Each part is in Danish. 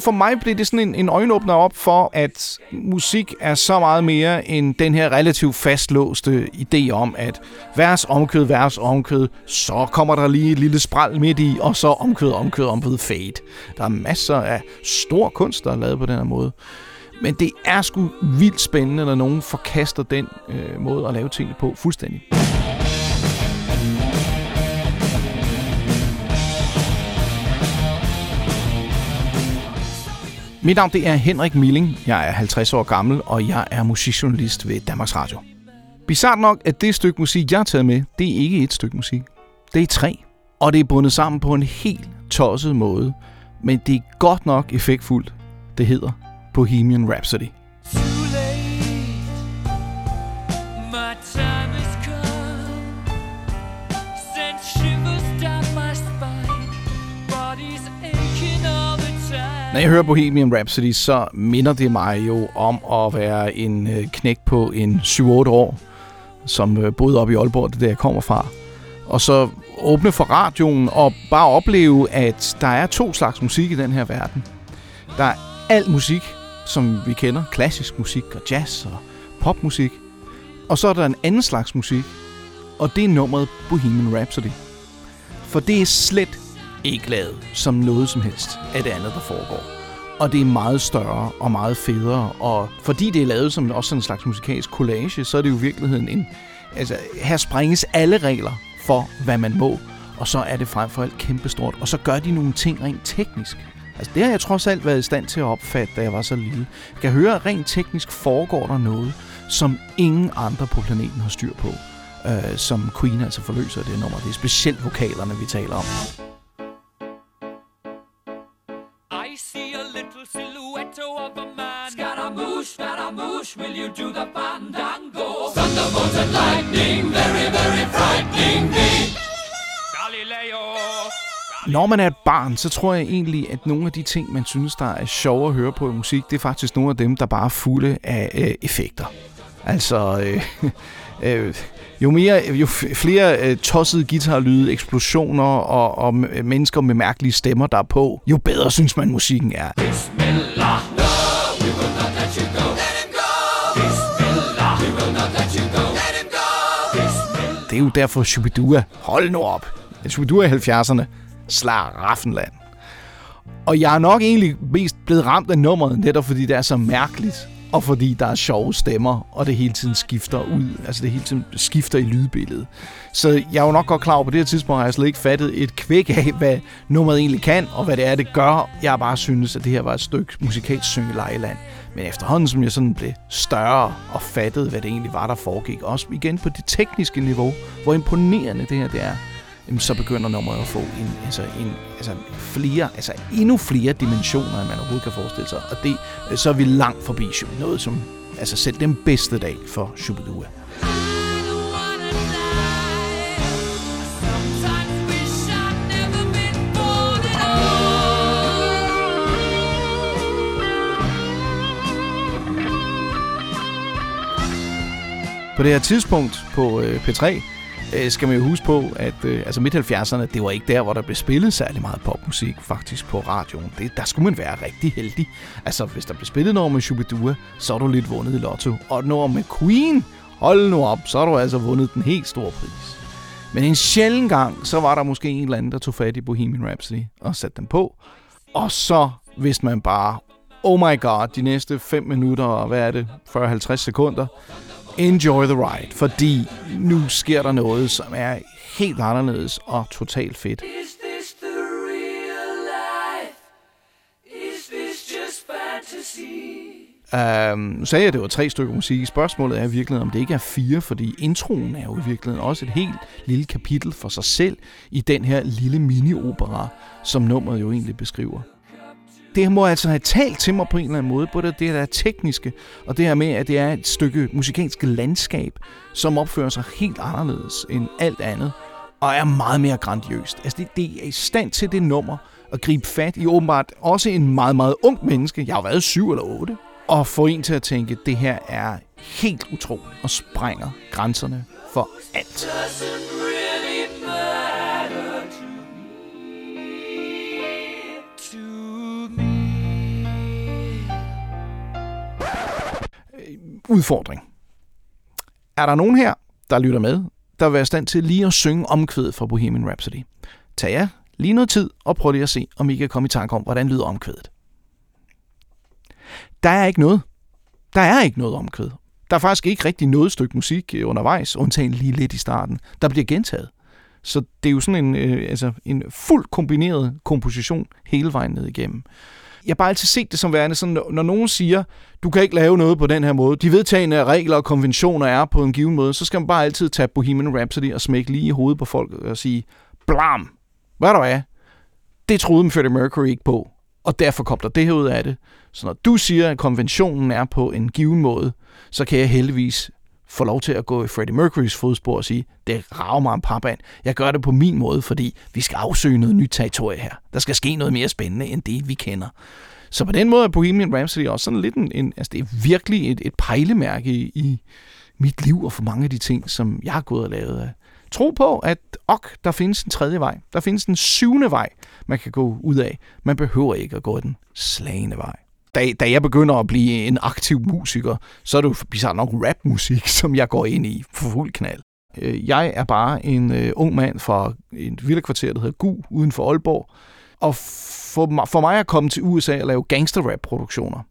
For mig blev det sådan en, en øjenåbner op for, at musik er så meget mere end den her relativt fastlåste idé om, at vers, omkød, vers, omkød, så kommer der lige et lille spral midt i, og så omkød, omkød, omkød, fade. Der er masser af stor kunst, der er lavet på den her måde. Men det er sgu vildt spændende, når nogen forkaster den øh, måde at lave tingene på fuldstændig. Mit navn det er Henrik Milling. Jeg er 50 år gammel, og jeg er musikjournalist ved Danmarks Radio. Bizart nok, at det stykke musik, jeg har taget med, det er ikke et stykke musik. Det er tre. Og det er bundet sammen på en helt tosset måde. Men det er godt nok effektfuldt. Det hedder Bohemian Rhapsody. Når jeg hører Bohemian Rhapsody, så minder det mig jo om at være en øh, knæk på en 7-8 år, som øh, boede op i Aalborg, det der jeg kommer fra. Og så åbne for radioen og bare opleve, at der er to slags musik i den her verden. Der er al musik, som vi kender, klassisk musik og jazz og popmusik. Og så er der en anden slags musik, og det er nummeret Bohemian Rhapsody. For det er slet ikke lavet som noget som helst af det andet, der foregår. Og det er meget større og meget federe, og fordi det er lavet som også en slags musikalsk collage, så er det jo i virkeligheden en... Altså, her sprænges alle regler for, hvad man må, og så er det frem for alt kæmpestort. Og så gør de nogle ting rent teknisk. Altså, det har jeg trods alt været i stand til at opfatte, da jeg var så lille. Jeg kan høre, at rent teknisk foregår der noget, som ingen andre på planeten har styr på. Øh, som Queen altså forløser det nummer. Det er specielt vokalerne, vi taler om. Scaramouche, will you do the fandango? Thunderbolts and lightning, very, very frightening me. Galileo. Når man er et barn, så tror jeg egentlig, at nogle af de ting, man synes, der er sjove at høre på i musik, det er faktisk nogle af dem, der bare er fulde af øh, effekter. Altså, øh, øh, jo, mere, jo flere øh, tossede guitarlyde, eksplosioner og, og mennesker med mærkelige stemmer, der er på, jo bedre synes man, musikken er. Bismillah, no, we will not let you go. Det er jo derfor Shubidua, hold nu op, Shubidua i 70'erne, slag Raffenland. Og jeg er nok egentlig mest blevet ramt af nummeret, netop fordi det er så mærkeligt, og fordi der er sjove stemmer, og det hele tiden skifter ud, altså det hele tiden skifter i lydbilledet. Så jeg er jo nok godt klar over, på det her tidspunkt har jeg slet ikke fattet et kvæk af, hvad nummeret egentlig kan, og hvad det er, det gør. Jeg bare synes, at det her var et stykke musikalsk syngelejeland. Men efterhånden, som jeg sådan blev større og fattede, hvad det egentlig var, der foregik, også igen på det tekniske niveau, hvor imponerende det her det er, så begynder nummeret at få en, altså, en, altså flere, altså endnu flere dimensioner, end man overhovedet kan forestille sig. Og det, øh, så er vi langt forbi noget som altså selv den bedste dag for Shubidua. På det her tidspunkt på øh, P3 øh, skal man jo huske på, at øh, altså midt 70'erne, det var ikke der, hvor der blev spillet særlig meget popmusik faktisk på radioen. Det, der skulle man være rigtig heldig. Altså, hvis der blev spillet noget med Shubidua, så er du lidt vundet i lotto. Og når med Queen, hold nu op, så har du altså vundet den helt store pris. Men en sjælden gang, så var der måske en eller anden, der tog fat i Bohemian Rhapsody og satte den på. Og så vidste man bare, oh my god, de næste 5 minutter, og hvad er det, 40-50 sekunder, enjoy the ride, fordi nu sker der noget, som er helt anderledes og totalt fedt. Is this the real life? Is this just fantasy? Um, nu sagde jeg, at det var tre stykker musik. Spørgsmålet er i virkeligheden, om det ikke er fire, fordi introen er jo i virkeligheden også et helt lille kapitel for sig selv i den her lille mini-opera, som nummeret jo egentlig beskriver det må altså have talt til mig på en eller anden måde, både det der tekniske, og det her med, at det er et stykke musikalsk landskab, som opfører sig helt anderledes end alt andet, og er meget mere grandiøst. Altså det, det er i stand til det nummer at gribe fat i åbenbart også en meget, meget ung menneske, jeg har været syv eller otte, og få en til at tænke, at det her er helt utroligt og sprænger grænserne for alt. Udfordring. Er der nogen her, der lytter med, der vil være i stand til lige at synge omkvædet for Bohemian Rhapsody? Tag jer lige noget tid og prøv lige at se, om I kan komme i tanke om, hvordan lyder omkvædet. Der er ikke noget. Der er ikke noget omkvæd. Der er faktisk ikke rigtig noget stykke musik øh, undervejs, undtagen lige lidt i starten, der bliver gentaget. Så det er jo sådan en, øh, altså en fuldt kombineret komposition hele vejen ned igennem. Jeg har bare altid set det som værende sådan, når nogen siger, du kan ikke lave noget på den her måde, de vedtagende regler og konventioner er på en given måde, så skal man bare altid tage Bohemian Rhapsody og smække lige i hovedet på folk og sige, blam, hvad der er, det troede Freddie Mercury ikke på, og derfor kom der det her ud af det. Så når du siger, at konventionen er på en given måde, så kan jeg heldigvis få lov til at gå i Freddie Mercurys fodspor og sige, det rager mig en papand. Jeg gør det på min måde, fordi vi skal afsøge noget nyt territorie her. Der skal ske noget mere spændende, end det vi kender. Så på den måde er Bohemian Rhapsody også sådan lidt en, en altså det er virkelig et, et pejlemærke i, i mit liv og for mange af de ting, som jeg har gået og lavet af. Tro på, at ok, der findes en tredje vej. Der findes en syvende vej, man kan gå ud af. Man behøver ikke at gå den slagende vej da, da jeg begynder at blive en aktiv musiker, så er det jo bizarrt nok rapmusik, som jeg går ind i for fuld knald. Øh, jeg er bare en øh, ung mand fra et villekvarter, der hedder Gu, uden for Aalborg. Og for, for mig at komme til USA og lave gangsterrap-produktioner,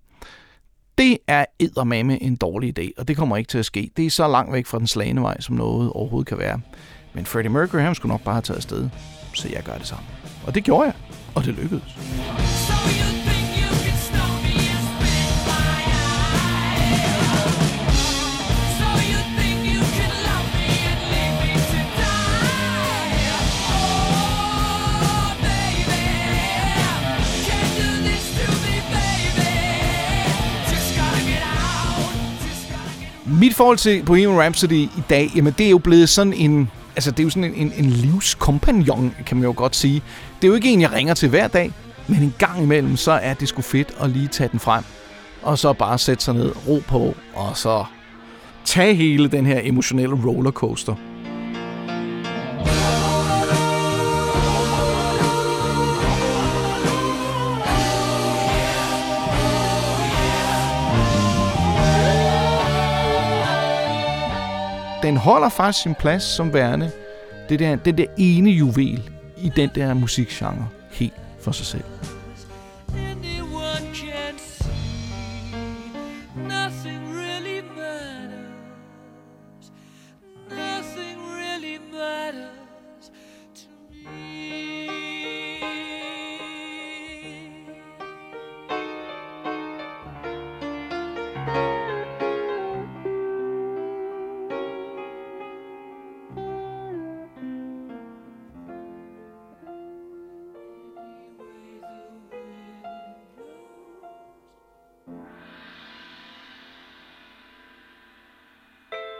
det er eddermame en dårlig idé, og det kommer ikke til at ske. Det er så langt væk fra den slagende vej, som noget overhovedet kan være. Men Freddie Mercury, han skulle nok bare have taget afsted, så jeg gør det samme. Og det gjorde jeg, og det lykkedes. Forhold til Bohemian Rhapsody i dag, jamen det er jo blevet sådan en, altså det er jo sådan en, en, en livskompagnon, kan man jo godt sige. Det er jo ikke en, jeg ringer til hver dag, men en gang imellem, så er det sgu fedt at lige tage den frem. Og så bare sætte sig ned, ro på, og så tage hele den her emotionelle rollercoaster. Den holder faktisk sin plads som værende det der, det der ene juvel i den der musikgenre helt for sig selv.